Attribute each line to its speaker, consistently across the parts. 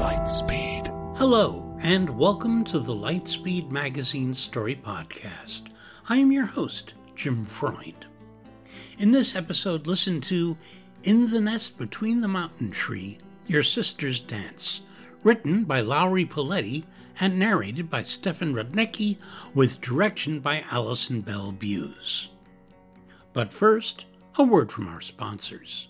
Speaker 1: Lightspeed.
Speaker 2: Hello, and welcome to the Lightspeed Magazine Story Podcast. I am your host, Jim Freund. In this episode, listen to In the Nest Beneath the Mountain Tree Your Sister's Dance, written by Lowry Poletti and narrated by Stefan Rudnicki, with direction by Allison Bell Buse. But first, a word from our sponsors.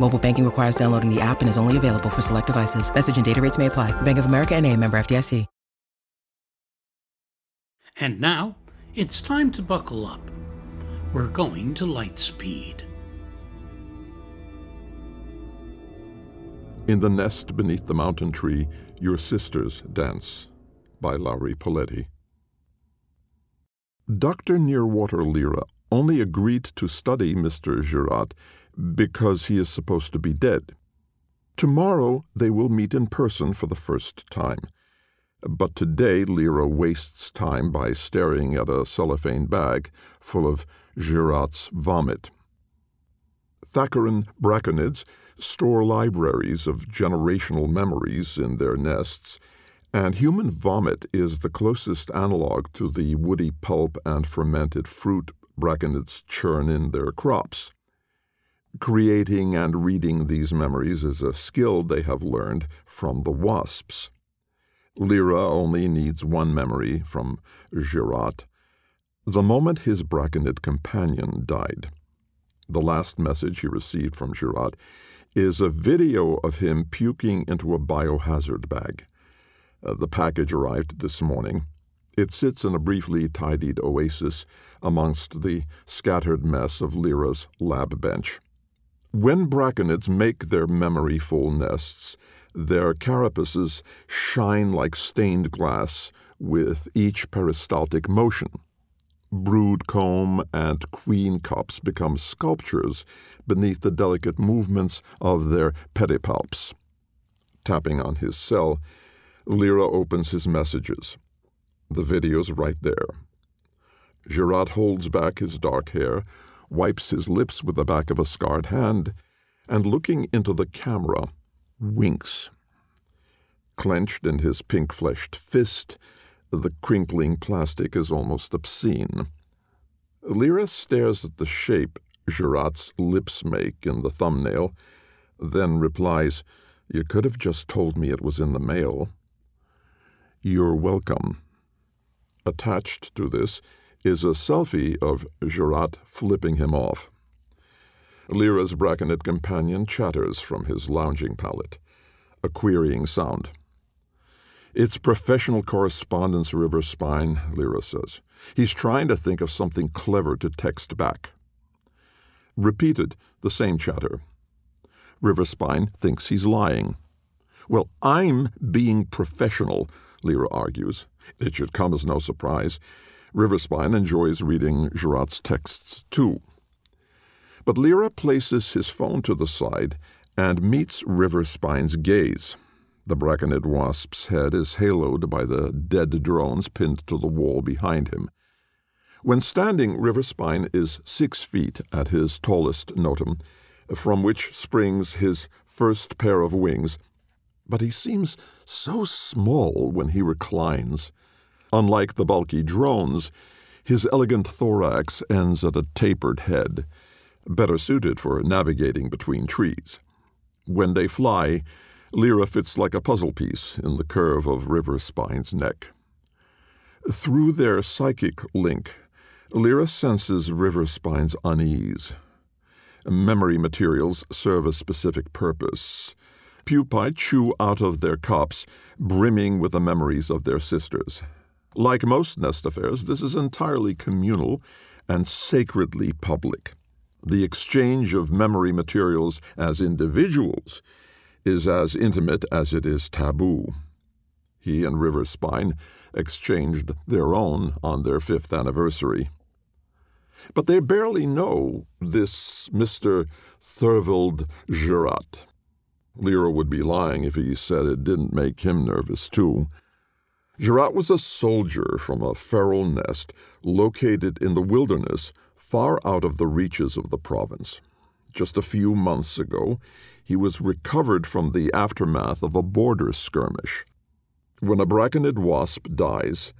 Speaker 3: Mobile banking requires downloading the app and is only available for select devices. Message and data rates may apply. Bank of America and a member FDIC.
Speaker 2: And now, it's time to buckle up. We're going to Lightspeed.
Speaker 4: In the Nest Beneath the Mountain Tree, Your Sisters Dance by Lowry Poletti. Dr. Nirwater Leera only agreed to study Mr. Girat because he is supposed to be dead. Tomorrow they will meet in person for the first time. But today Leera wastes time by staring at a cellophane bag full of Girat's vomit. Thackeran braconids store libraries of generational memories in their nests, and human vomit is the closest analog to the woody pulp and fermented fruit braconids churn in their crops. Creating and reading these memories is a skill they have learned from the wasps. Leera only needs one memory from Girat. The moment his braconid companion died. The last message he received from Girat is a video of him puking into a biohazard bag. Uh, the package arrived this morning. It sits in a briefly tidied oasis amongst the scattered mess of Leera's lab bench. When braconids make their memory full nests, their carapaces shine like stained glass with each peristaltic motion. Brood comb and queen cups become sculptures beneath the delicate movements of their pedipalps. Tapping on his cell, Leera opens his messages. The video's right there. Girat holds back his dark hair, wipes his lips with the back of a scarred hand, and looking into the camera, winks. Clenched in his pink fleshed fist, the crinkling plastic is almost obscene. Leera stares at the shape Girat's lips make in the thumbnail, then replies, You could have just told me it was in the mail. You're welcome. Attached to this is a selfie of Girat flipping him off. Leera's braconid companion chatters from his lounging pallet, a querying sound. It's professional correspondence, River Spine, Leera says. He's trying to think of something clever to text back. Repeated, the same chatter. Riverspine thinks he's lying. Well, I'm being professional, Leera argues. It should come as no surprise. Riverspine enjoys reading Girat's texts too. But Leera places his phone to the side and meets Riverspine's gaze. The Braconid wasp's head is haloed by the dead drones pinned to the wall behind him. When standing, Riverspine is six feet at his tallest notum, from which springs his first pair of wings, but he seems so small when he reclines. Unlike the bulky drones, his elegant thorax ends at a tapered head, better suited for navigating between trees. When they fly, Leera fits like a puzzle piece in the curve of Riverspine's neck. Through their psychic link, Leera senses Riverspine's unease. Memory materials serve a specific purpose. Pupae chew out of their cups, brimming with the memories of their sisters. Like most nest affairs, this is entirely communal and sacredly public. The exchange of memory materials as individuals is as intimate as it is taboo. He and Riverspine exchanged their own on their fifth anniversary. But they barely know this Mr. Thurvald Girat. Leera would be lying if he said it didn't make him nervous, too. Girat was a soldier from a feral nest located in the wilderness far out of the reaches of the province. Just a few months ago, he was recovered from the aftermath of a border skirmish. When a braconid wasp dies,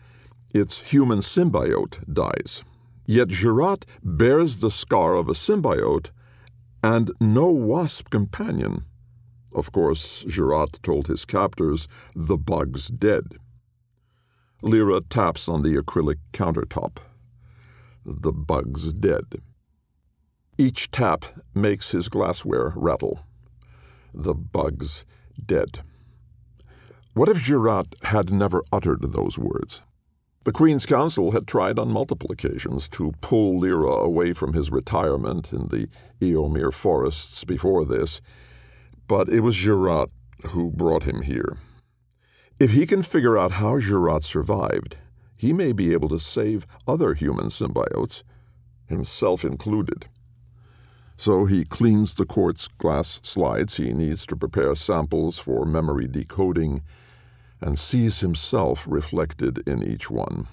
Speaker 4: its human symbiote dies. Yet Girat bears the scar of a symbiote and no wasp companion. Of course, Girat told his captors the bug's dead. Leera taps on the acrylic countertop. The bug's dead. Each tap makes his glassware rattle the bug's dead. What if Girat had never uttered those words? The Queen's Council had tried on multiple occasions to pull Leera away from his retirement in the Eomir forests before this, but it was Girat who brought him here. If he can figure out how Girat survived, he may be able to save other human symbiotes, himself included. So he cleans the quartz glass slides he needs to prepare samples for memory decoding and sees himself reflected in each one.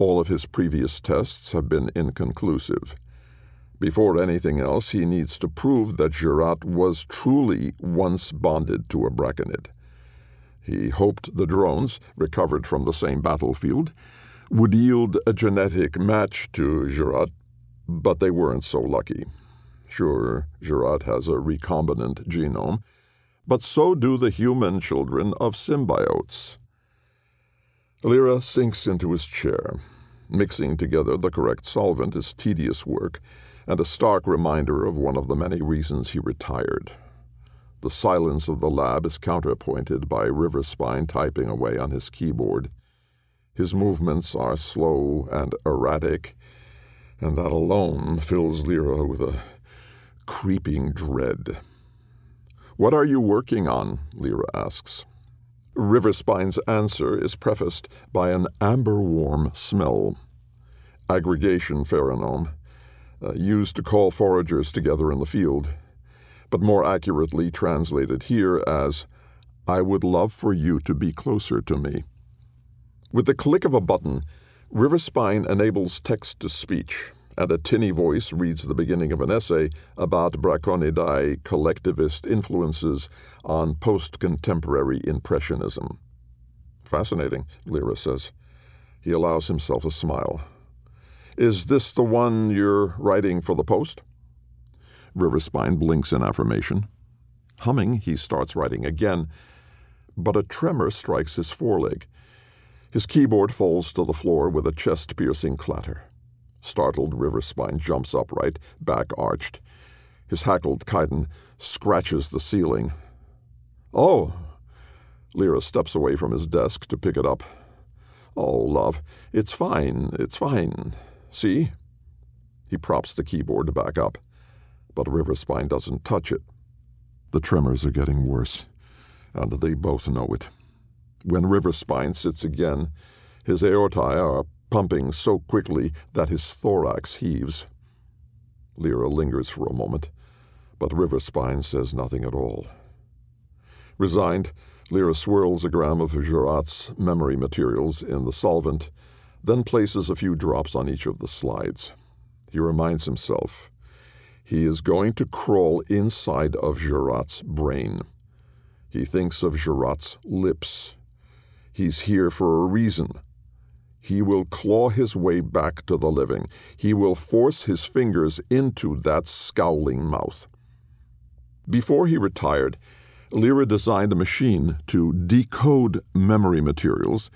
Speaker 4: All of his previous tests have been inconclusive. Before anything else, he needs to prove that Girat was truly once bonded to a braconid. He hoped the drones, recovered from the same battlefield, would yield a genetic match to Girat, but they weren't so lucky. Sure, Girat has a recombinant genome, but so do the human children of symbiotes. Leera sinks into his chair. Mixing together the correct solvent is tedious work and a stark reminder of one of the many reasons he retired. The silence of the lab is counterpointed by Riverspine typing away on his keyboard. His movements are slow and erratic, and that alone fills Leera with a creeping dread. What are you working on? Leera asks. Riverspine's answer is prefaced by an amber warm smell. Aggregation pheromone, uh, used to call foragers together in the field, but more accurately translated here as, I would love for you to be closer to me. With the click of a button, Riverspine enables text to speech and a tinny voice reads the beginning of an essay about Braconidae collectivist influences on post contemporary Impressionism. Fascinating, Leera says. He allows himself a smile. Is this the one you're writing for the Post? Riverspine blinks in affirmation. Humming, he starts writing again, but a tremor strikes his foreleg. His keyboard falls to the floor with a chest piercing clatter. Startled, Riverspine jumps upright, back arched. His hackled chitin scratches the ceiling. Oh! Leera steps away from his desk to pick it up. Oh, love, it's fine, it's fine. See? He props the keyboard back up, but Riverspine doesn't touch it. The tremors are getting worse, and they both know it. When Riverspine sits again, his aortae are pumping so quickly that his thorax heaves. Leera lingers for a moment, but Riverspine says nothing at all. Resigned, Leera swirls a gram of Girat's memory materials in the solvent, then places a few drops on each of the slides. He reminds himself he is going to crawl inside of Girat's brain. He thinks of Girat's lips. He's here for a reason. He will claw his way back to the living. He will force his fingers into that scowling mouth. Before he retired, Leera designed a machine to decode memory materials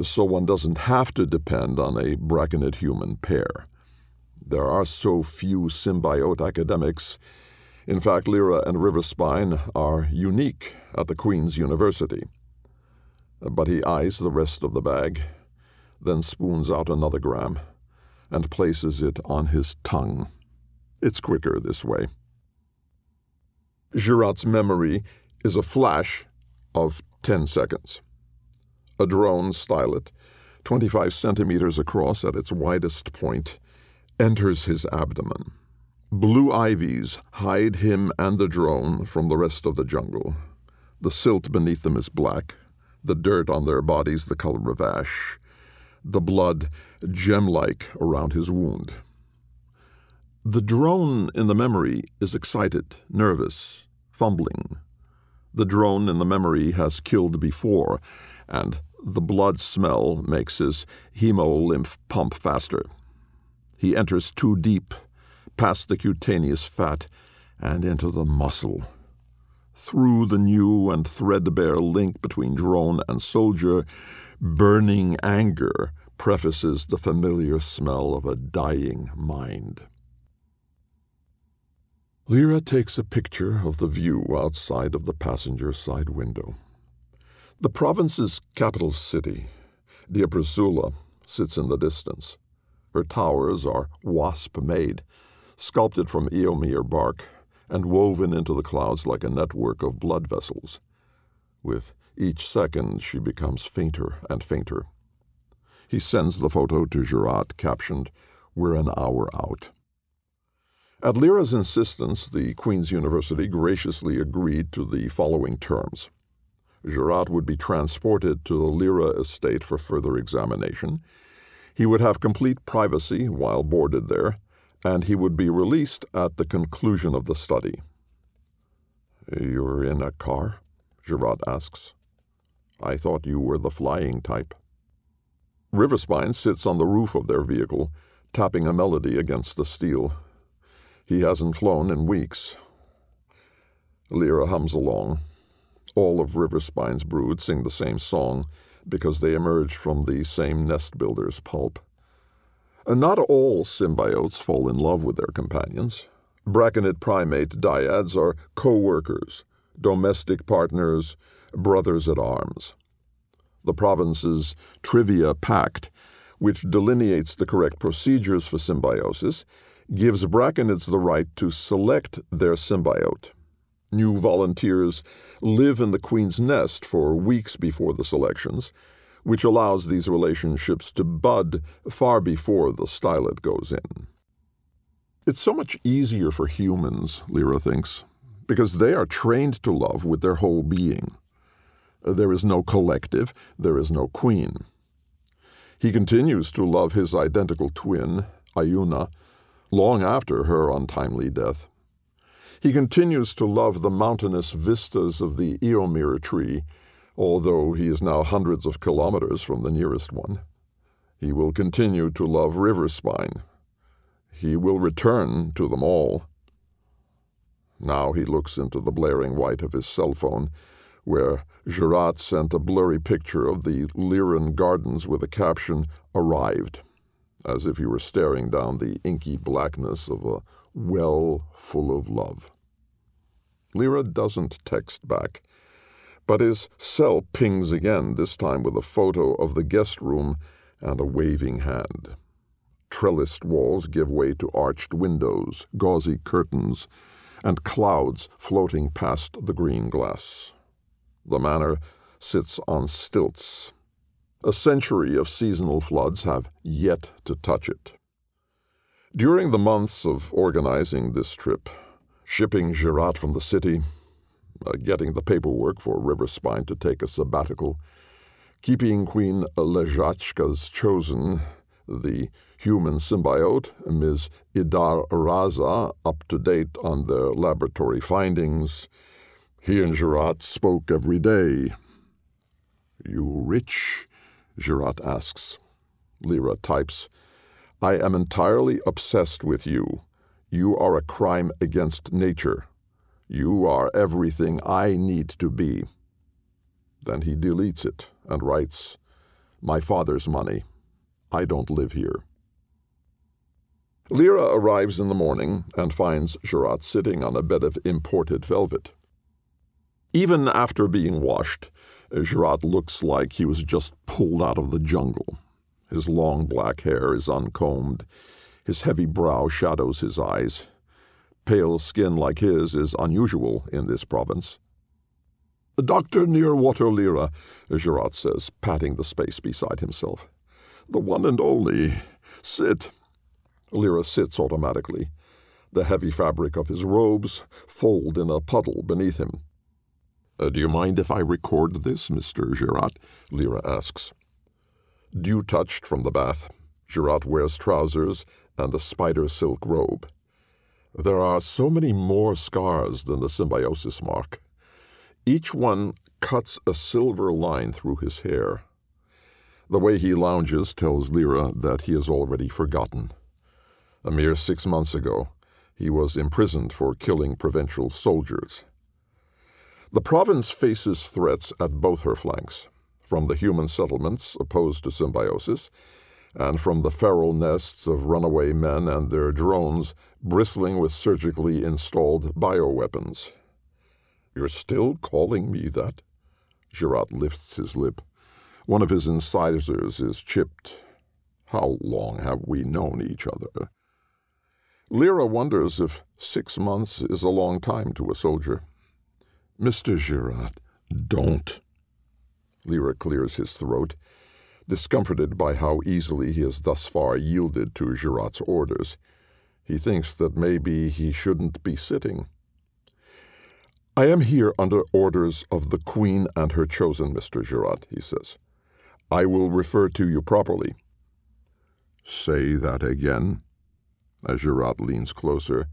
Speaker 4: so one doesn't have to depend on a braconid human pair. There are so few symbiote academics. In fact, Leera and Riverspine are unique at the Queen's University. But he eyes the rest of the bag, then spoons out another gram and places it on his tongue. It's quicker this way. Girat's memory is a flash of 10 seconds. A drone stylet, 25 centimeters across at its widest point, enters his abdomen. Blue ivies hide him and the drone from the rest of the jungle. The silt beneath them is black, the dirt on their bodies the color of ash, the blood gem like around his wound. The drone in the memory is excited, nervous, fumbling. The drone in the memory has killed before, and the blood smell makes his hemolymph pump faster. He enters too deep, past the cutaneous fat, and into the muscle. Through the new and threadbare link between drone and soldier, burning anger prefaces the familiar smell of a dying mind. Leera takes a picture of the view outside of the passenger side window. The province's capital city, Diaprasula, sits in the distance. Her towers are wasp made, sculpted from Eomir bark, and woven into the clouds like a network of blood vessels. With each second, she becomes fainter and fainter. He sends the photo to Girat, captioned, We're an hour out. At Leera's insistence, the Queen's University graciously agreed to the following terms. Girat would be transported to the Leera estate for further examination, he would have complete privacy while boarded there, and he would be released at the conclusion of the study. You're in a car? Girat asks. I thought you were the flying type. Riverspine sits on the roof of their vehicle, tapping a melody against the steel. He hasn't flown in weeks. Leera hums along. All of Riverspine's brood sing the same song, because they emerge from the same nest builder's pulp. And not all symbiotes fall in love with their companions. Braconid primate dyads are co workers, domestic partners, brothers at arms. The province's Trivia Pact, which delineates the correct procedures for symbiosis, gives Braconids the right to select their symbiote. New volunteers live in the Queen's Nest for weeks before the selections, which allows these relationships to bud far before the stylet goes in. It's so much easier for humans, Leera thinks, because they are trained to love with their whole being. There is no collective, there is no queen. He continues to love his identical twin, Ayuna, long after her untimely death. He continues to love the mountainous vistas of the Eomir tree, although he is now hundreds of kilometers from the nearest one. He will continue to love Riverspine. He will return to them all. Now he looks into the blaring white of his cell phone, where Girat sent a blurry picture of the Lyran Gardens with a caption, Arrived, as if he were staring down the inky blackness of a well full of love. Leera doesn't text back, but his cell pings again, this time with a photo of the guest room and a waving hand. Trellised walls give way to arched windows, gauzy curtains, and clouds floating past the green glass. The manor sits on stilts. A century of seasonal floods have yet to touch it. During the months of organizing this trip, shipping Girat from the city, uh, getting the paperwork for Riverspine to take a sabbatical, keeping Queen Lezhatchka's chosen, the human symbiote, Ms. Idar Raza, up to date on their laboratory findings. He and Girat spoke every day. You rich? Girat asks. Leera types. I am entirely obsessed with you. You are a crime against nature. You are everything I need to be. Then he deletes it and writes, My father's money. I don't live here. Leera arrives in the morning and finds Girat sitting on a bed of imported velvet. Even after being washed, Girat looks like he was just pulled out of the jungle. His long black hair is uncombed. His heavy brow shadows his eyes. Pale skin like his is unusual in this province. Dr. Nirwater Leera, Girat says, patting the space beside himself. The one and only. Sit. Leera sits automatically. The heavy fabric of his robes fold in a puddle beneath him. Uh, do you mind if I record this, Mr. Girat? Leera asks. Dew touched from the bath. Girat wears trousers and the spider silk robe. There are so many more scars than the symbiosis mark. Each one cuts a silver line through his hair. The way he lounges tells Leera that he has already forgotten. A mere six months ago, he was imprisoned for killing provincial soldiers. The province faces threats at both her flanks from the human settlements opposed to symbiosis, and from the feral nests of runaway men and their drones bristling with surgically installed bioweapons. You're still calling me that? Girat lifts his lip. One of his incisors is chipped. How long have we known each other? Leera wonders if six months is a long time to a soldier. Mr. Girat, don't. Leera clears his throat, discomforted by how easily he has thus far yielded to Girat's orders. He thinks that maybe he shouldn't be sitting. I am here under orders of the Queen and her chosen, Mr. Girat, he says. I will refer to you properly. Say that again. As Girat leans closer,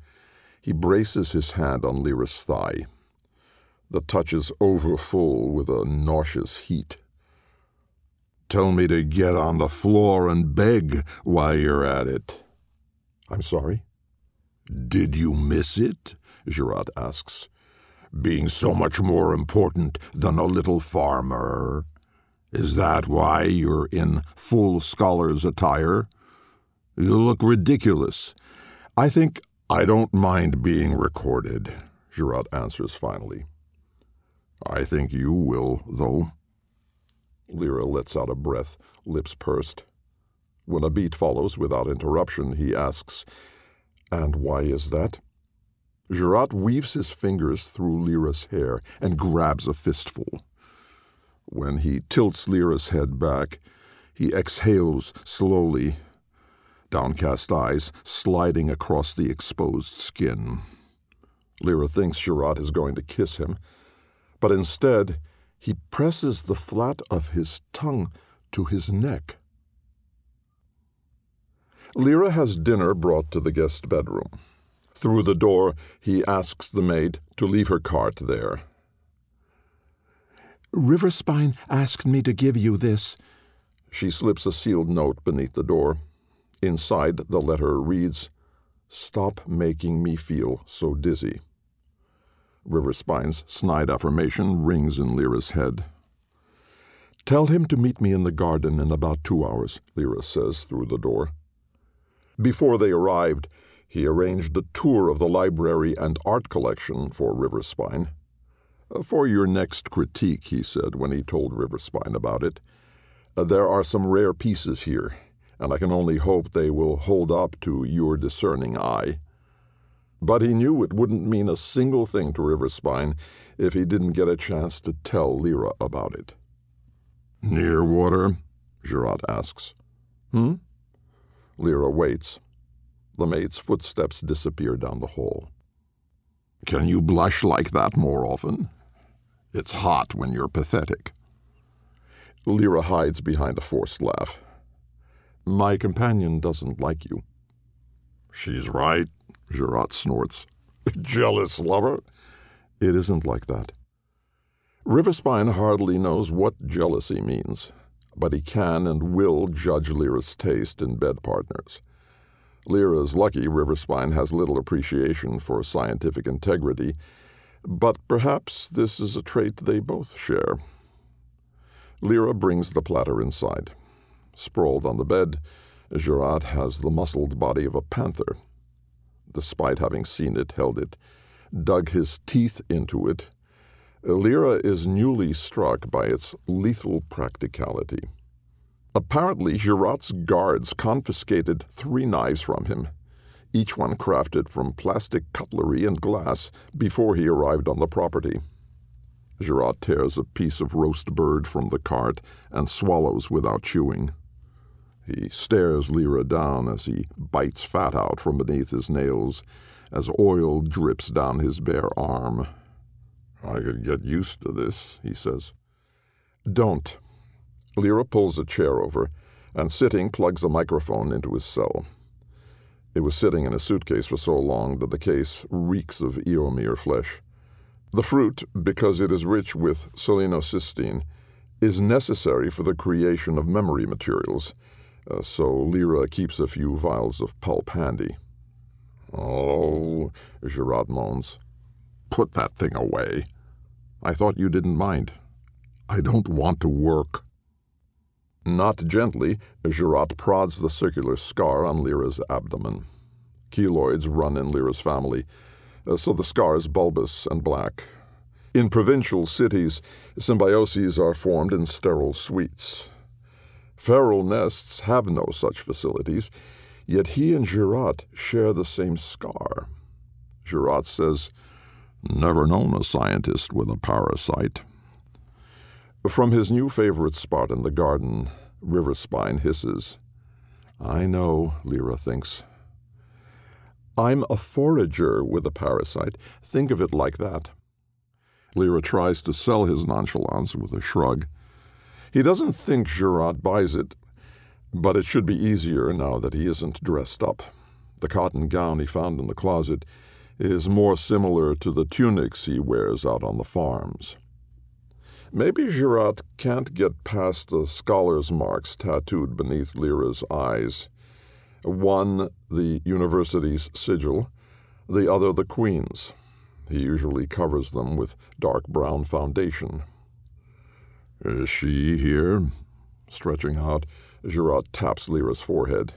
Speaker 4: he braces his hand on Leera's thigh. The touch is overfull with a nauseous heat. Tell me to get on the floor and beg while you're at it. I'm sorry? Did you miss it? Girat asks. Being so much more important than a little farmer. Is that why you're in full scholar's attire? You look ridiculous. I think I don't mind being recorded, Girat answers finally. I think you will, though. Leera lets out a breath, lips pursed. When a beat follows without interruption, he asks, And why is that? Girat weaves his fingers through Leera's hair and grabs a fistful. When he tilts Leera's head back, he exhales slowly, downcast eyes sliding across the exposed skin. Leera thinks Girat is going to kiss him, but instead he presses the flat of his tongue to his neck. Leera has dinner brought to the guest bedroom. Through the door, he asks the maid to leave her cart there. Riverspine asked me to give you this. She slips a sealed note beneath the door. Inside, the letter reads, Stop making me feel so dizzy. Riverspine's snide affirmation rings in Leera's head. Tell him to meet me in the garden in about two hours, Leera says through the door. Before they arrived, he arranged a tour of the library and art collection for Riverspine. For your next critique, he said when he told Riverspine about it, uh, there are some rare pieces here, and I can only hope they will hold up to your discerning eye. But he knew it wouldn't mean a single thing to Riverspine if he didn't get a chance to tell Leera about it. Near water? Girat asks. Hmm? Leera waits. The maid's footsteps disappear down the hall. Can you blush like that more often? It's hot when you're pathetic. Leera hides behind a forced laugh. My companion doesn't like you. She's right, Girat snorts. Jealous lover? It isn't like that. Riverspine hardly knows what jealousy means, but he can and will judge Leera's taste in bed partners. Leera's lucky Riverspine has little appreciation for scientific integrity, but perhaps this is a trait they both share. Leera brings the platter inside. Sprawled on the bed, Girat has the muscled body of a panther. Despite having seen it, held it, dug his teeth into it, Leera is newly struck by its lethal practicality. Apparently, Girat's guards confiscated three knives from him, each one crafted from plastic cutlery and glass, before he arrived on the property. Girat tears a piece of roast bird from the cart and swallows without chewing. He stares Leera down as he bites fat out from beneath his nails, as oil drips down his bare arm. I could get used to this, he says. Don't. Leera pulls a chair over and, sitting, plugs a microphone into his cell. It was sitting in a suitcase for so long that the case reeks of Eomir flesh. The fruit, because it is rich with selenocysteine, is necessary for the creation of memory materials, uh, so Leera keeps a few vials of pulp handy. Oh, Girat moans. Put that thing away. I thought you didn't mind. I don't want to work. Not gently, Girat prods the circular scar on Leera's abdomen. Keloids run in Leera's family, uh, so the scar is bulbous and black. In provincial cities, symbioses are formed in sterile suites. Feral nests have no such facilities, yet he and Girat share the same scar. Girat says, Never known a scientist with a parasite. From his new favorite spot in the garden, Riverspine hisses. I know, Leera thinks. I'm a forager with a parasite. Think of it like that. Leera tries to sell his nonchalance with a shrug. He doesn't think Girat buys it, but it should be easier now that he isn't dressed up. The cotton gown he found in the closet is more similar to the tunics he wears out on the farms. Maybe Girat can't get past the scholar's marks tattooed beneath Leera's eyes. One, the university's sigil, the other, the Queen's. He usually covers them with dark brown foundation. Is she here? Stretching out, Girat taps Leera's forehead.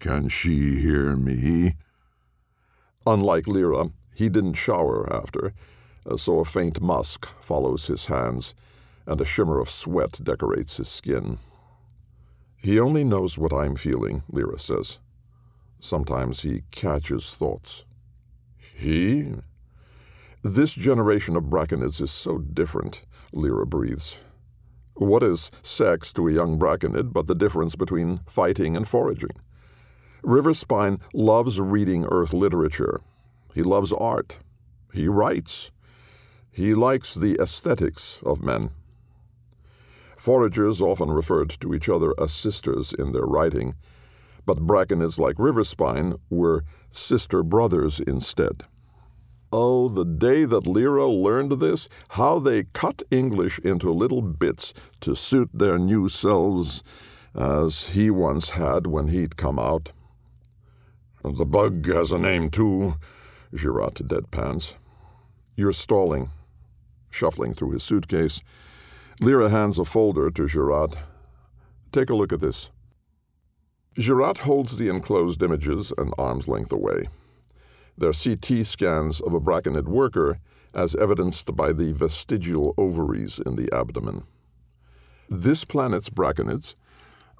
Speaker 4: Can she hear me? Unlike Leera, he didn't shower after, so a faint musk follows his hands, and a shimmer of sweat decorates his skin. He only knows what I'm feeling, Leera says. Sometimes he catches thoughts. He? This generation of Braconids is so different, Leera breathes. What is sex to a young Braconid but the difference between fighting and foraging? Riverspine loves reading Earth literature. He loves art. He writes. He likes the aesthetics of men. Foragers often referred to each other as sisters in their writing, but Braconids like Riverspine were sister brothers instead. Oh, the day that Leera learned this, how they cut English into little bits to suit their new selves, as he once had when he'd come out. The bug has a name, too, Girat deadpans. You're stalling. Shuffling through his suitcase, Leera hands a folder to Girat. Take a look at this. Girat holds the enclosed images an arm's length away. They're CT scans of a braconid worker, as evidenced by the vestigial ovaries in the abdomen. This planet's braconids,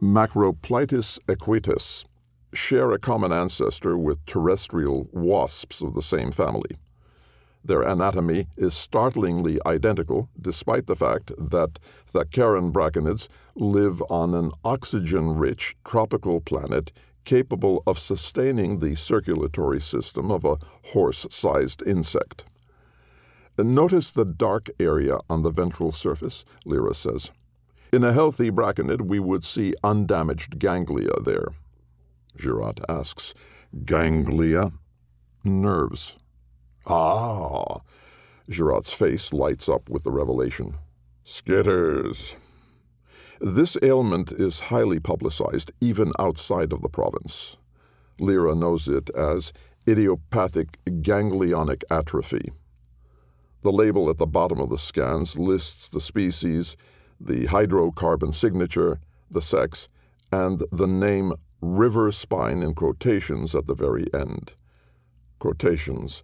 Speaker 4: Macroplytis equitus, share a common ancestor with terrestrial wasps of the same family. Their anatomy is startlingly identical, despite the fact that Thacaran braconids live on an oxygen rich tropical planet capable of sustaining the circulatory system of a horse sized insect. Notice the dark area on the ventral surface, Leera says. In a healthy braconid, we would see undamaged ganglia there. Girat asks, Ganglia? Nerves. Ah! Girat's face lights up with the revelation. Skitters. This ailment is highly publicized, even outside of the province. Leera knows it as idiopathic ganglionic atrophy. The label at the bottom of the scans lists the species, the hydrocarbon signature, the sex, and the name Riverspine in quotations at the very end. Quotations,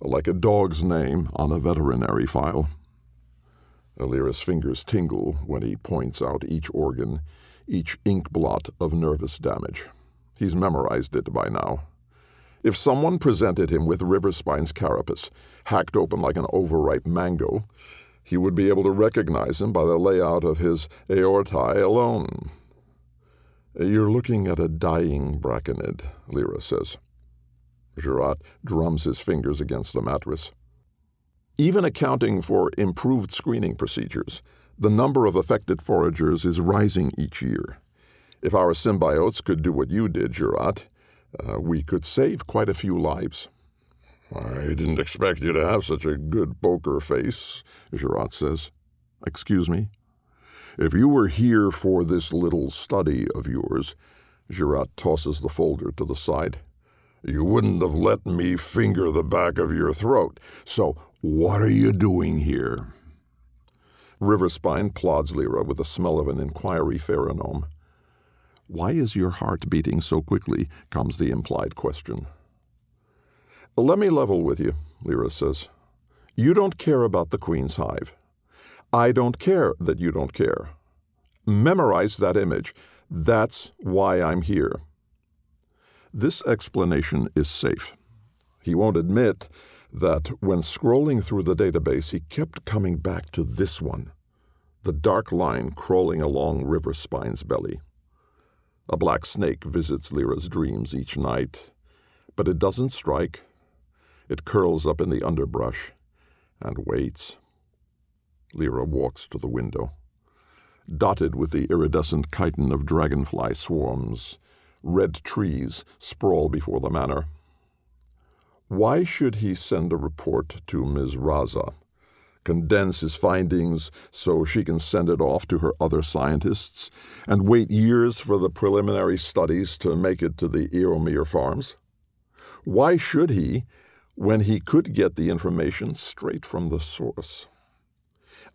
Speaker 4: like a dog's name on a veterinary file. Leera's fingers tingle when he points out each organ, each ink blot of nervous damage. He's memorized it by now. If someone presented him with Riverspine's carapace, hacked open like an overripe mango, he would be able to recognize him by the layout of his aortae alone. You're looking at a dying braconid, Leera says. Girat drums his fingers against the mattress. Even accounting for improved screening procedures, the number of affected foragers is rising each year. If our symbiotes could do what you did, Girat, uh, we could save quite a few lives. I didn't expect you to have such a good poker face, Girat says. Excuse me? If you were here for this little study of yours, Girat tosses the folder to the side. You wouldn't have let me finger the back of your throat. So, what are you doing here? Riverspine plods Leera with the smell of an inquiry pheromone. Why is your heart beating so quickly? comes the implied question. Let me level with you, Leera says. You don't care about the Queen's hive. I don't care that you don't care. Memorize that image. That's why I'm here. This explanation is safe. He won't admit that when scrolling through the database, he kept coming back to this one the dark line crawling along Riverspine's belly. A black snake visits Leera's dreams each night, but it doesn't strike. It curls up in the underbrush and waits. Leera walks to the window. Dotted with the iridescent chitin of dragonfly swarms, red trees sprawl before the manor. Why should he send a report to Ms. Raza? condense his findings so she can send it off to her other scientists, and wait years for the preliminary studies to make it to the Eomir farms? Why should he, when he could get the information straight from the source?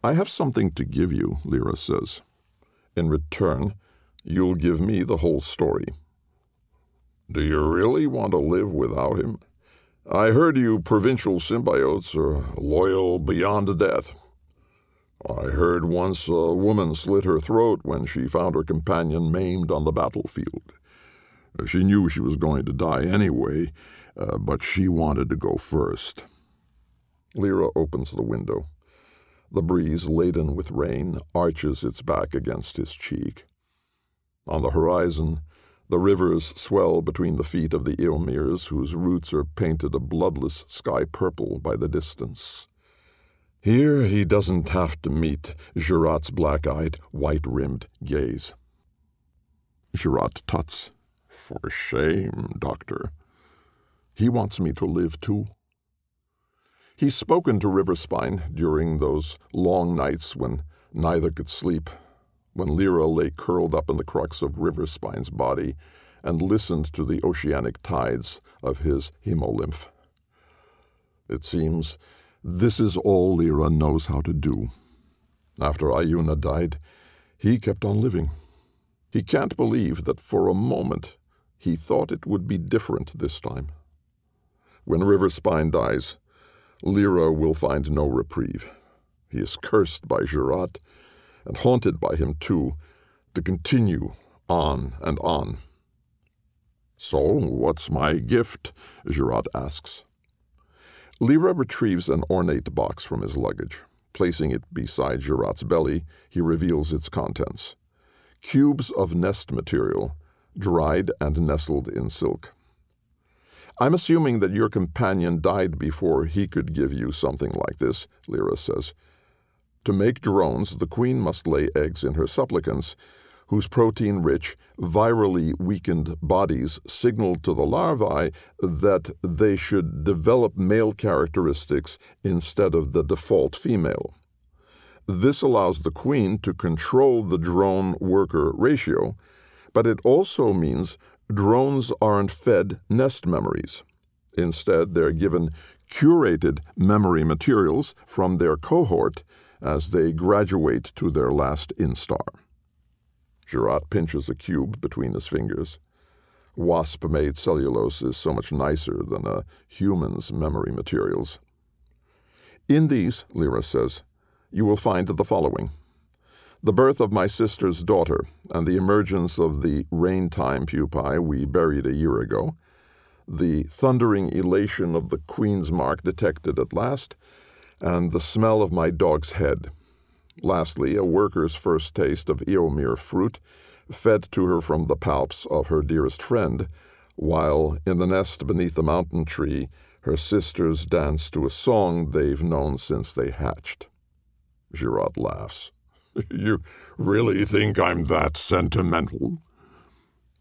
Speaker 4: I have something to give you, Leera says. In return, you'll give me the whole story. Do you really want to live without him? I heard you provincial symbiotes are loyal beyond death. I heard once a woman slit her throat when she found her companion maimed on the battlefield. She knew she was going to die anyway, uh, but she wanted to go first. Leera opens the window. The breeze, laden with rain, arches its back against his cheek. On the horizon, the rivers swell between the feet of the Eomirs, whose roots are painted a bloodless sky purple by the distance. Here he doesn't have to meet Girat's black eyed, white rimmed gaze. Girat tuts. For shame, doctor. He wants me to live too. He's spoken to Riverspine during those long nights when neither could sleep when Leera lay curled up in the crux of Riverspine's body and listened to the oceanic tides of his hemolymph. It seems this is all Leera knows how to do. After Iuna died, he kept on living. He can't believe that for a moment he thought it would be different this time. When Riverspine dies, Leera will find no reprieve. He is cursed by Girat and haunted by him too, to continue on and on. So, what's my gift? Girat asks. Leera retrieves an ornate box from his luggage. Placing it beside Girat's belly, he reveals its contents cubes of nest material, dried and nestled in silk. I'm assuming that your companion died before he could give you something like this, Leera says. To make drones, the queen must lay eggs in her supplicants, whose protein rich, virally weakened bodies signal to the larvae that they should develop male characteristics instead of the default female. This allows the queen to control the drone worker ratio, but it also means drones aren't fed nest memories. Instead, they're given curated memory materials from their cohort as they graduate to their last instar. Girat pinches a cube between his fingers. Wasp made cellulose is so much nicer than a human's memory materials. In these, Leera says, you will find the following the birth of my sister's daughter and the emergence of the rain time pupae we buried a year ago, the thundering elation of the Queen's Mark detected at last, and the smell of my dog's head. Lastly, a worker's first taste of Eomir fruit, fed to her from the palps of her dearest friend, while in the nest beneath the mountain tree her sisters dance to a song they've known since they hatched. Girat laughs. You really think I'm that sentimental?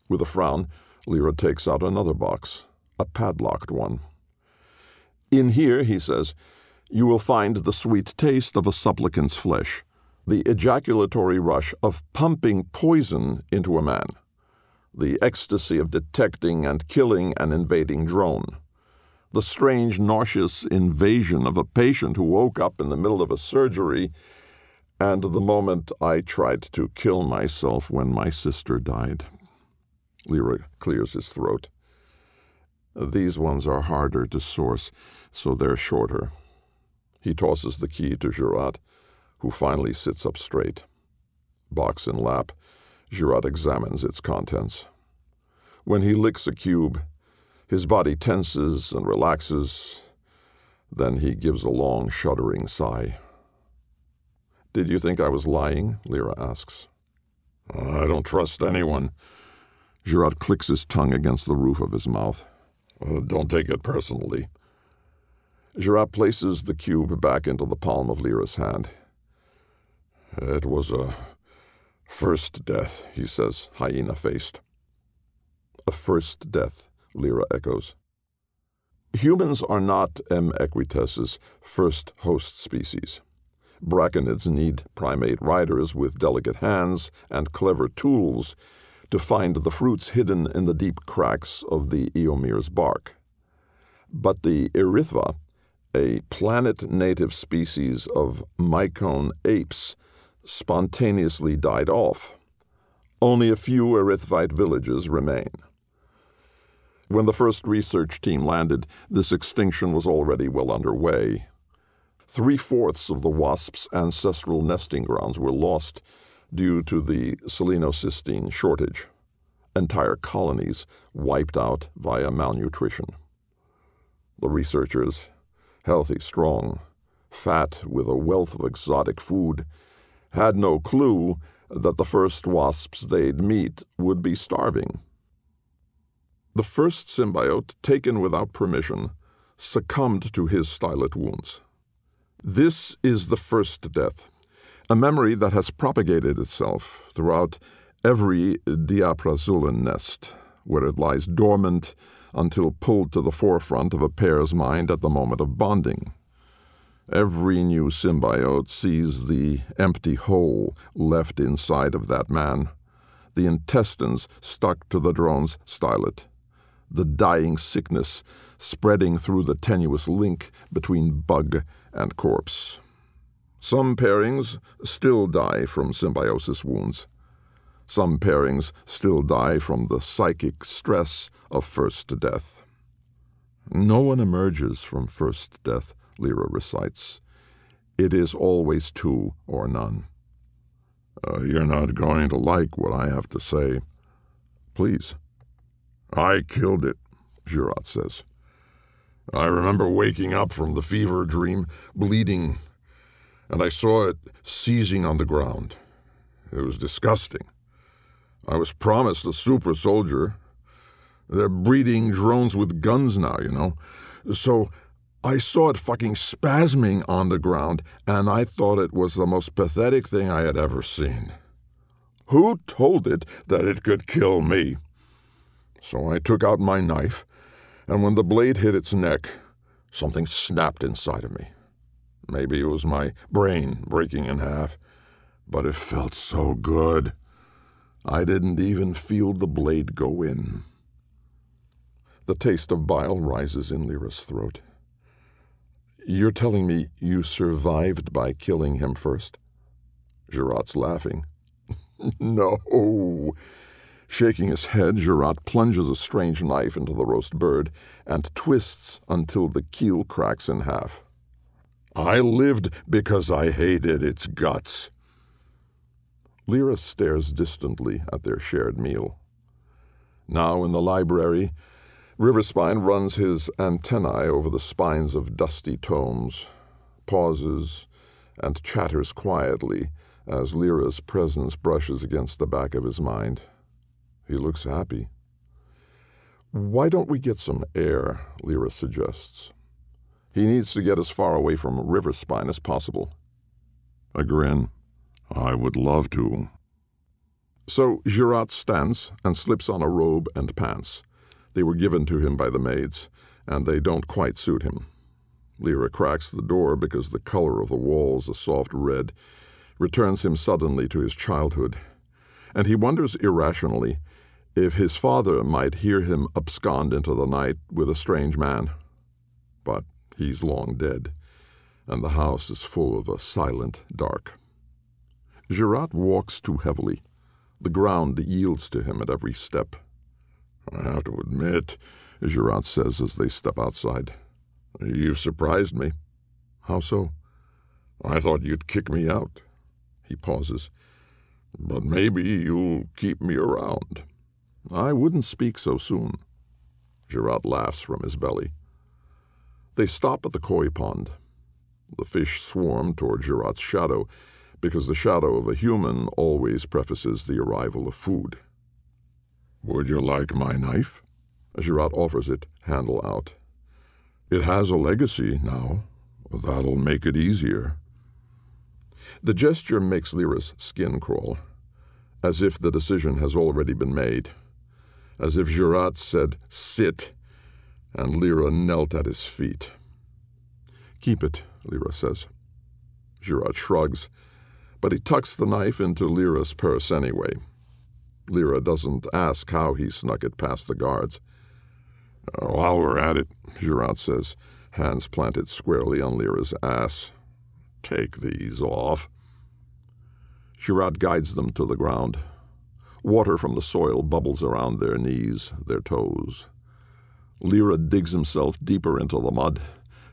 Speaker 4: With a frown, Leera takes out another box, a padlocked one. In here, he says, you will find the sweet taste of a supplicant's flesh, the ejaculatory rush of pumping poison into a man, the ecstasy of detecting and killing an invading drone, the strange, nauseous invasion of a patient who woke up in the middle of a surgery, and the moment I tried to kill myself when my sister died. Leera clears his throat. These ones are harder to source, so they're shorter. He tosses the key to Girat, who finally sits up straight. Box in lap, Girat examines its contents. When he licks a cube, his body tenses and relaxes. Then he gives a long, shuddering sigh. Did you think I was lying? Leera asks. I don't trust anyone. Girat clicks his tongue against the roof of his mouth. Don't take it personally. Girat places the cube back into the palm of Leera's hand. It was a first death, he says, hyena faced. A first death, Leera echoes. Humans are not M. equites' first host species. Braconids need primate riders with delicate hands and clever tools to find the fruits hidden in the deep cracks of the Eomir's bark. But the Erythva a planet native species of mycone apes, spontaneously died off. Only a few Erythvite villages remain. When the first research team landed, this extinction was already well underway. Three fourths of the wasp's ancestral nesting grounds were lost due to the selenocysteine shortage. Entire colonies wiped out via malnutrition. The researchers healthy, strong, fat, with a wealth of exotic food, had no clue that the first wasps they'd meet would be starving. The first symbiote, taken without permission, succumbed to his stylet wounds. This is the first death, a memory that has propagated itself throughout every Diaprazulan nest, where it lies dormant until pulled to the forefront of a pair's mind at the moment of bonding. Every new symbiote sees the empty hole left inside of that man, the intestines stuck to the drone's stylet, the dying sickness spreading through the tenuous link between bug and corpse. Some pairings still die from symbiosis wounds. Some pairings still die from the psychic stress of first death. No one emerges from first death, Leera recites. It is always two or none. Uh, you're not going to like what I have to say. Please. I killed it, Girat says. I remember waking up from the fever dream, bleeding, and I saw it seizing on the ground. It was disgusting. I was promised a super soldier. They're breeding drones with guns now, you know. So I saw it fucking spasming on the ground, and I thought it was the most pathetic thing I had ever seen. Who told it that it could kill me? So I took out my knife, and when the blade hit its neck, something snapped inside of me. Maybe it was my brain breaking in half, but it felt so good. I didn't even feel the blade go in. The taste of bile rises in Leera's throat. You're telling me you survived by killing him first? Girat's laughing. no. Shaking his head, Girat plunges a strange knife into the roast bird and twists until the keel cracks in half. I lived because I hated its guts. Leera stares distantly at their shared meal. Now in the library, Riverspine runs his antennae over the spines of dusty tomes, pauses, and chatters quietly as Leera's presence brushes against the back of his mind. He looks happy. Why don't we get some air? Leera suggests. He needs to get as far away from Riverspine as possible. A grin. I would love to. So Girat stands and slips on a robe and pants. They were given to him by the maids, and they don't quite suit him. Leera cracks the door because the color of the walls, a soft red, returns him suddenly to his childhood, and he wonders irrationally if his father might hear him abscond into the night with a strange man. But he's long dead, and the house is full of a silent dark. Girat walks too heavily. The ground yields to him at every step. I have to admit, Girat says as they step outside, you've surprised me. How so? I thought you'd kick me out. He pauses. But maybe you'll keep me around. I wouldn't speak so soon. Girat laughs from his belly. They stop at the koi pond. The fish swarm toward Girat's shadow, because the shadow of a human always prefaces the arrival of food. Would you like my knife? Girat offers it, handle out. It has a legacy now. That'll make it easier. The gesture makes Leera's skin crawl, as if the decision has already been made, as if Girat said, Sit, and Leera knelt at his feet. Keep it, Leera says. Girat shrugs, but he tucks the knife into Leera's purse anyway. Leera doesn't ask how he snuck it past the guards. Oh, While we're at it, Girat says, hands planted squarely on Leera's ass. Take these off. Girat guides them to the ground. Water from the soil bubbles around their knees, their toes. Leera digs himself deeper into the mud,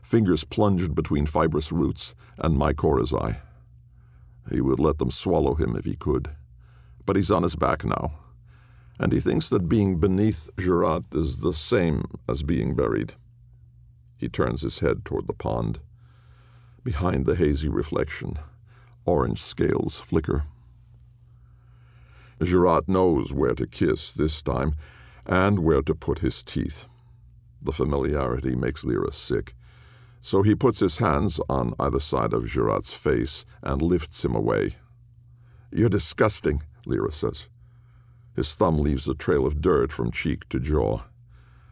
Speaker 4: fingers plunged between fibrous roots and mycorrhizae. He would let them swallow him if he could. But he's on his back now, and he thinks that being beneath Girat is the same as being buried. He turns his head toward the pond. Behind the hazy reflection, orange scales flicker. Girat knows where to kiss this time and where to put his teeth. The familiarity makes Leera sick, so he puts his hands on either side of Girat's face and lifts him away. You're disgusting, Leera says. His thumb leaves a trail of dirt from cheek to jaw,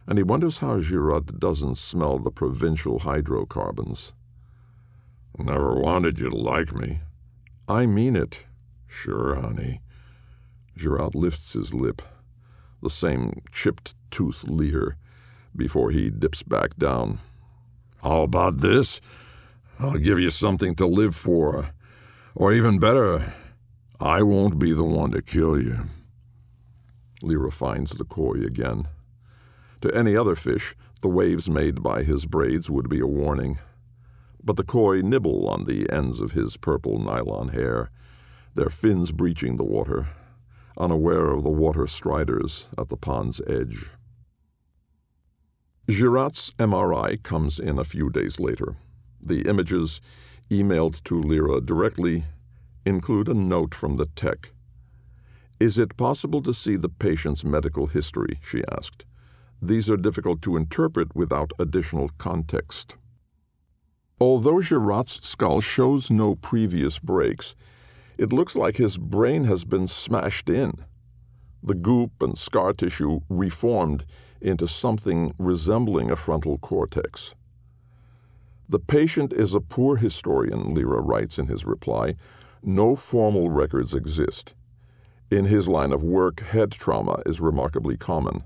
Speaker 4: and he wonders how Girat doesn't smell the provincial hydrocarbons. Never wanted you to like me. I mean it. Sure, honey. Girat lifts his lip, the same chipped tooth leer, before he dips back down. How about this? I'll give you something to live for. Or even better, I won't be the one to kill you. Leera finds the koi again. To any other fish, the waves made by his braids would be a warning but the koi nibble on the ends of his purple nylon hair, their fins breaching the water, unaware of the water striders at the pond's edge. Girat's MRI comes in a few days later. The images, emailed to Leera directly, include a note from the tech. Is it possible to see the patient's medical history? she asked. these are difficult to interpret without additional context. Although Girat's skull shows no previous breaks, it looks like his brain has been smashed in. The goop and scar tissue reformed into something resembling a frontal cortex. The patient is a poor historian, Leera writes in his reply. No formal records exist. In his line of work, head trauma is remarkably common.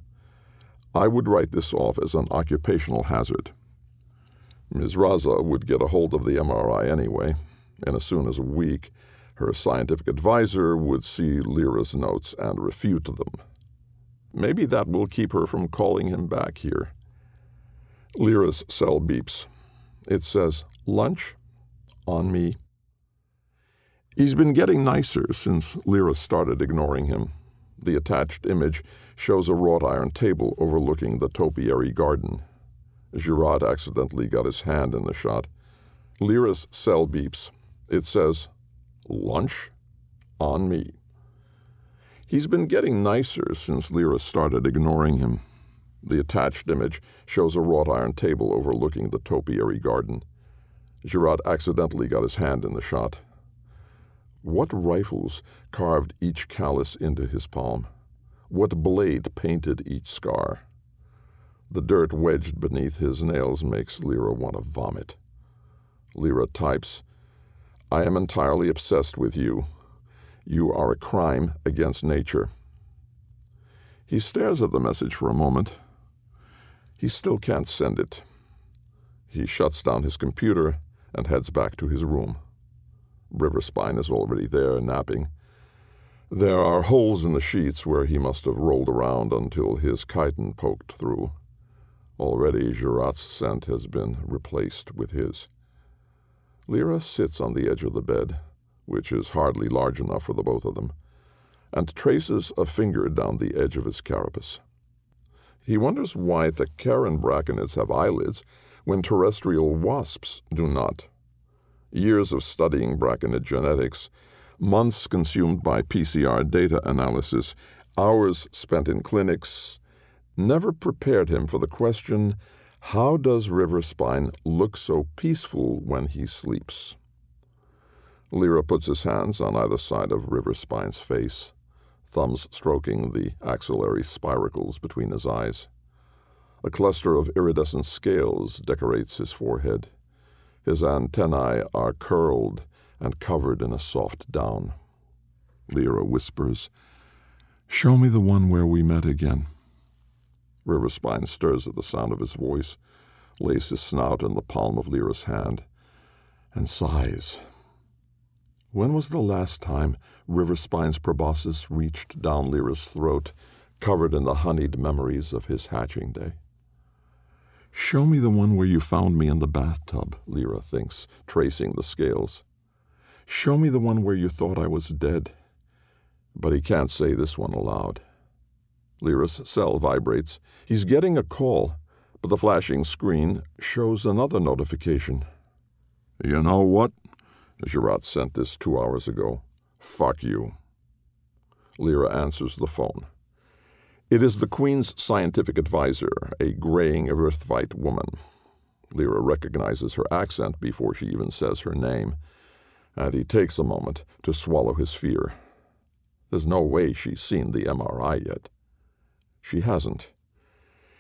Speaker 4: I would write this off as an occupational hazard. Ms. Raza would get a hold of the MRI anyway, and as soon as a week, her scientific advisor would see Leera's notes and refute them. Maybe that will keep her from calling him back here. Leera's cell beeps. It says, Lunch? On me. He's been getting nicer since Leera started ignoring him. The attached image shows a wrought iron table overlooking the topiary garden. Girat accidentally got his hand in the shot. Leera's cell beeps. It says, Lunch? On me. He's been getting nicer since Leera started ignoring him. The attached image shows a wrought iron table overlooking the topiary garden. Girat accidentally got his hand in the shot. What rifles carved each callus into his palm? What blade painted each scar? The dirt wedged beneath his nails makes Leera want to vomit. Leera types, I am entirely obsessed with you. You are a crime against nature. He stares at the message for a moment. He still can't send it. He shuts down his computer and heads back to his room. Riverspine is already there, napping. There are holes in the sheets where he must have rolled around until his chitin poked through. Already Girat's scent has been replaced with his. Leera sits on the edge of the bed, which is hardly large enough for the both of them, and traces a finger down the edge of his carapace. He wonders why the Karen braconids have eyelids when terrestrial wasps do not years of studying braconid genetics, months consumed by PCR data analysis, hours spent in clinics, never prepared him for the question how does Riverspine look so peaceful when he sleeps? Leera puts his hands on either side of Riverspine's face, thumbs stroking the axillary spiracles between his eyes. A cluster of iridescent scales decorates his forehead. His antennae are curled and covered in a soft down. Leera whispers, Show me the one where we met again. Riverspine stirs at the sound of his voice, lays his snout in the palm of Leera's hand, and sighs. When was the last time Riverspine's proboscis reached down Leera's throat, covered in the honeyed memories of his hatching day? Show me the one where you found me in the bathtub, Leera thinks, tracing the scales. Show me the one where you thought I was dead. But he can't say this one aloud. Leera's cell vibrates. He's getting a call, but the flashing screen shows another notification. You know what? Girat sent this two hours ago. Fuck you. Leera answers the phone. It is the Queen's scientific advisor, a graying Earthvite woman. Leera recognizes her accent before she even says her name, and he takes a moment to swallow his fear. There's no way she's seen the MRI yet. She hasn't.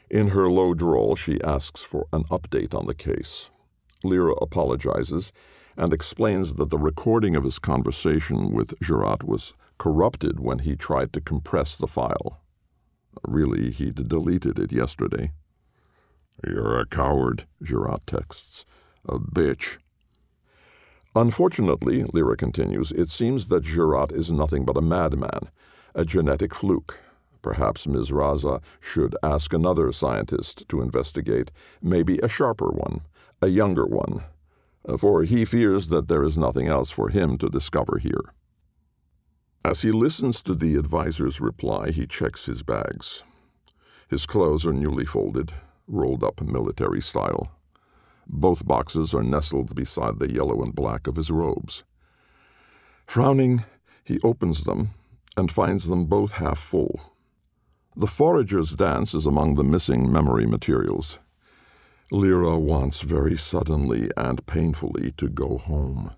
Speaker 4: In her low drawl, she asks for an update on the case. Leera apologizes and explains that the recording of his conversation with Girat was corrupted when he tried to compress the file. Really, he'd deleted it yesterday. You're a coward, Girat texts. A bitch. Unfortunately, Leera continues, it seems that Girat is nothing but a madman, a genetic fluke. Perhaps Ms. Raza should ask another scientist to investigate, maybe a sharper one, a younger one, for he fears that there is nothing else for him to discover here. As he listens to the advisor's reply, he checks his bags. His clothes are newly folded, rolled up military style. Both boxes are nestled beside the yellow and black of his robes. Frowning, he opens them and finds them both half full. The Forager's Dance is among the missing memory materials. Leera wants very suddenly and painfully to go home.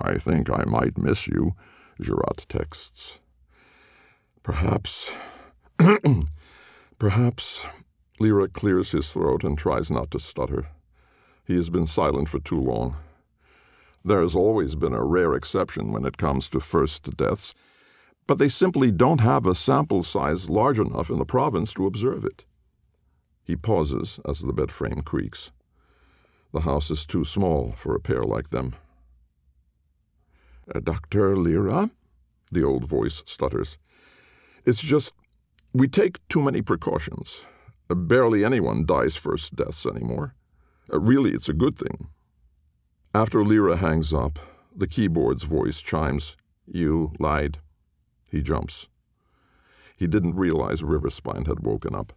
Speaker 4: I think I might miss you, Girat texts. Perhaps. Perhaps. Leera clears his throat and tries not to stutter. He has been silent for too long. There has always been a rare exception when it comes to first deaths, but they simply don't have a sample size large enough in the province to observe it. He pauses as the bed frame creaks. The house is too small for a pair like them. Uh, Dr. Leera? The old voice stutters. It's just, we take too many precautions. Uh, barely anyone dies first deaths anymore. Uh, really, it's a good thing. After Leera hangs up, the keyboard's voice chimes, You lied. He jumps. He didn't realize Riverspine had woken up.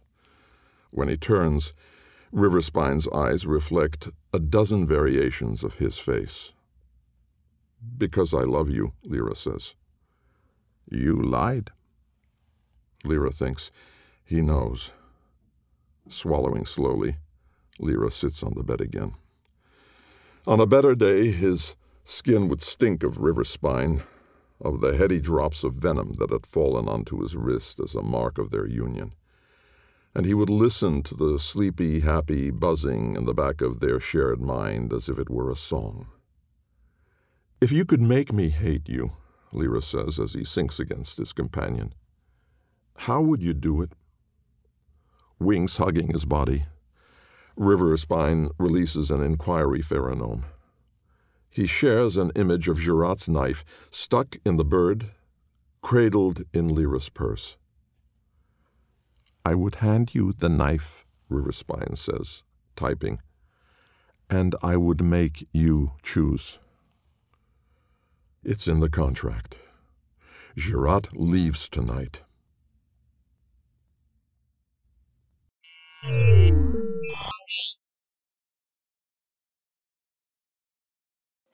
Speaker 4: When he turns, Riverspine's eyes reflect a dozen variations of his face. Because I love you, Leera says. You lied. Leera thinks. He knows. Swallowing slowly, Leera sits on the bed again. On a better day, his skin would stink of Riverspine, of the heady drops of venom that had fallen onto his wrist as a mark of their union and he would listen to the sleepy, happy buzzing in the back of their shared mind as if it were a song. If you could make me hate you, Leera says as he sinks against his companion, how would you do it? Wings hugging his body, Riverspine releases an inquiry pheromone. He shares an image of Girat's knife stuck in the bird, cradled in Leera's purse. I would hand you the knife, Riverspine says, typing, and I would make you choose. It's in the contract. Giraud leaves tonight.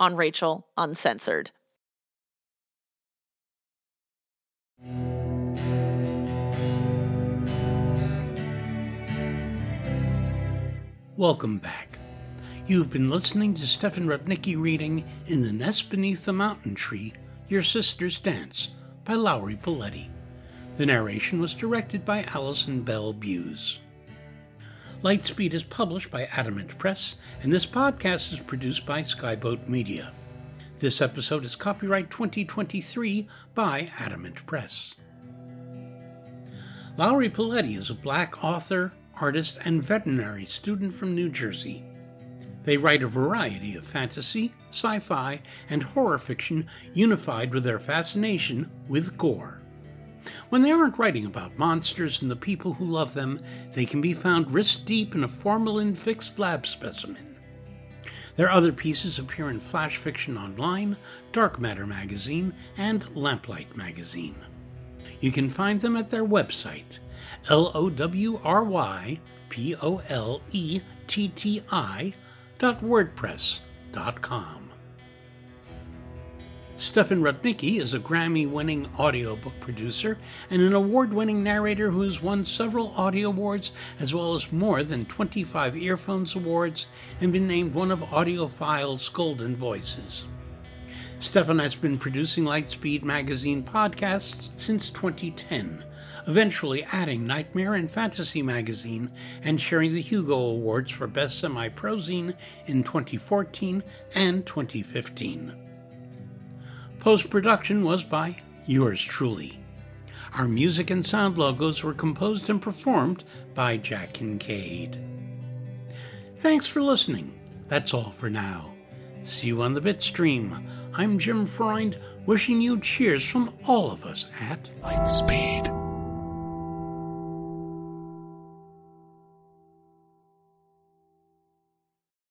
Speaker 5: on Rachel Uncensored.
Speaker 2: Welcome back. You've been listening to Stefan Rudnicki reading In the Nest Beneath the Mountain Tree Your Sister's Dance by Lowry Poletti. The narration was directed by Allison Bell Buse. Lightspeed is published by Adamant Press, and this podcast is produced by Skyboat Media. This episode is copyright 2023 by Adamant Press. Lowry Poletti is a black author, artist, and veterinary student from New Jersey. They write a variety of fantasy, sci fi, and horror fiction unified with their fascination with gore. When they aren't writing about monsters and the people who love them, they can be found wrist deep in a formalin fixed lab specimen. Their other pieces appear in Flash Fiction Online, Dark Matter Magazine, and Lamplight Magazine. You can find them at their website, L O W R Y P O L E T T I dot wordpress.com. Stefan Rudnicki is a Grammy winning audiobook producer and an award winning narrator who has won several audio awards as well as more than 25 Earphones Awards and been named one of AudioFile's Golden Voices. Stefan has been producing Lightspeed magazine podcasts since 2010, eventually adding Nightmare and Fantasy magazine and sharing the Hugo Awards for Best Semi Prozine in 2014 and 2015. Post production was by yours truly. Our music and sound logos were composed and performed by Jack Kincaid. Thanks for listening. That's all for now. See you on the Bitstream. I'm Jim Freund, wishing you cheers from all of us at
Speaker 1: Lightspeed.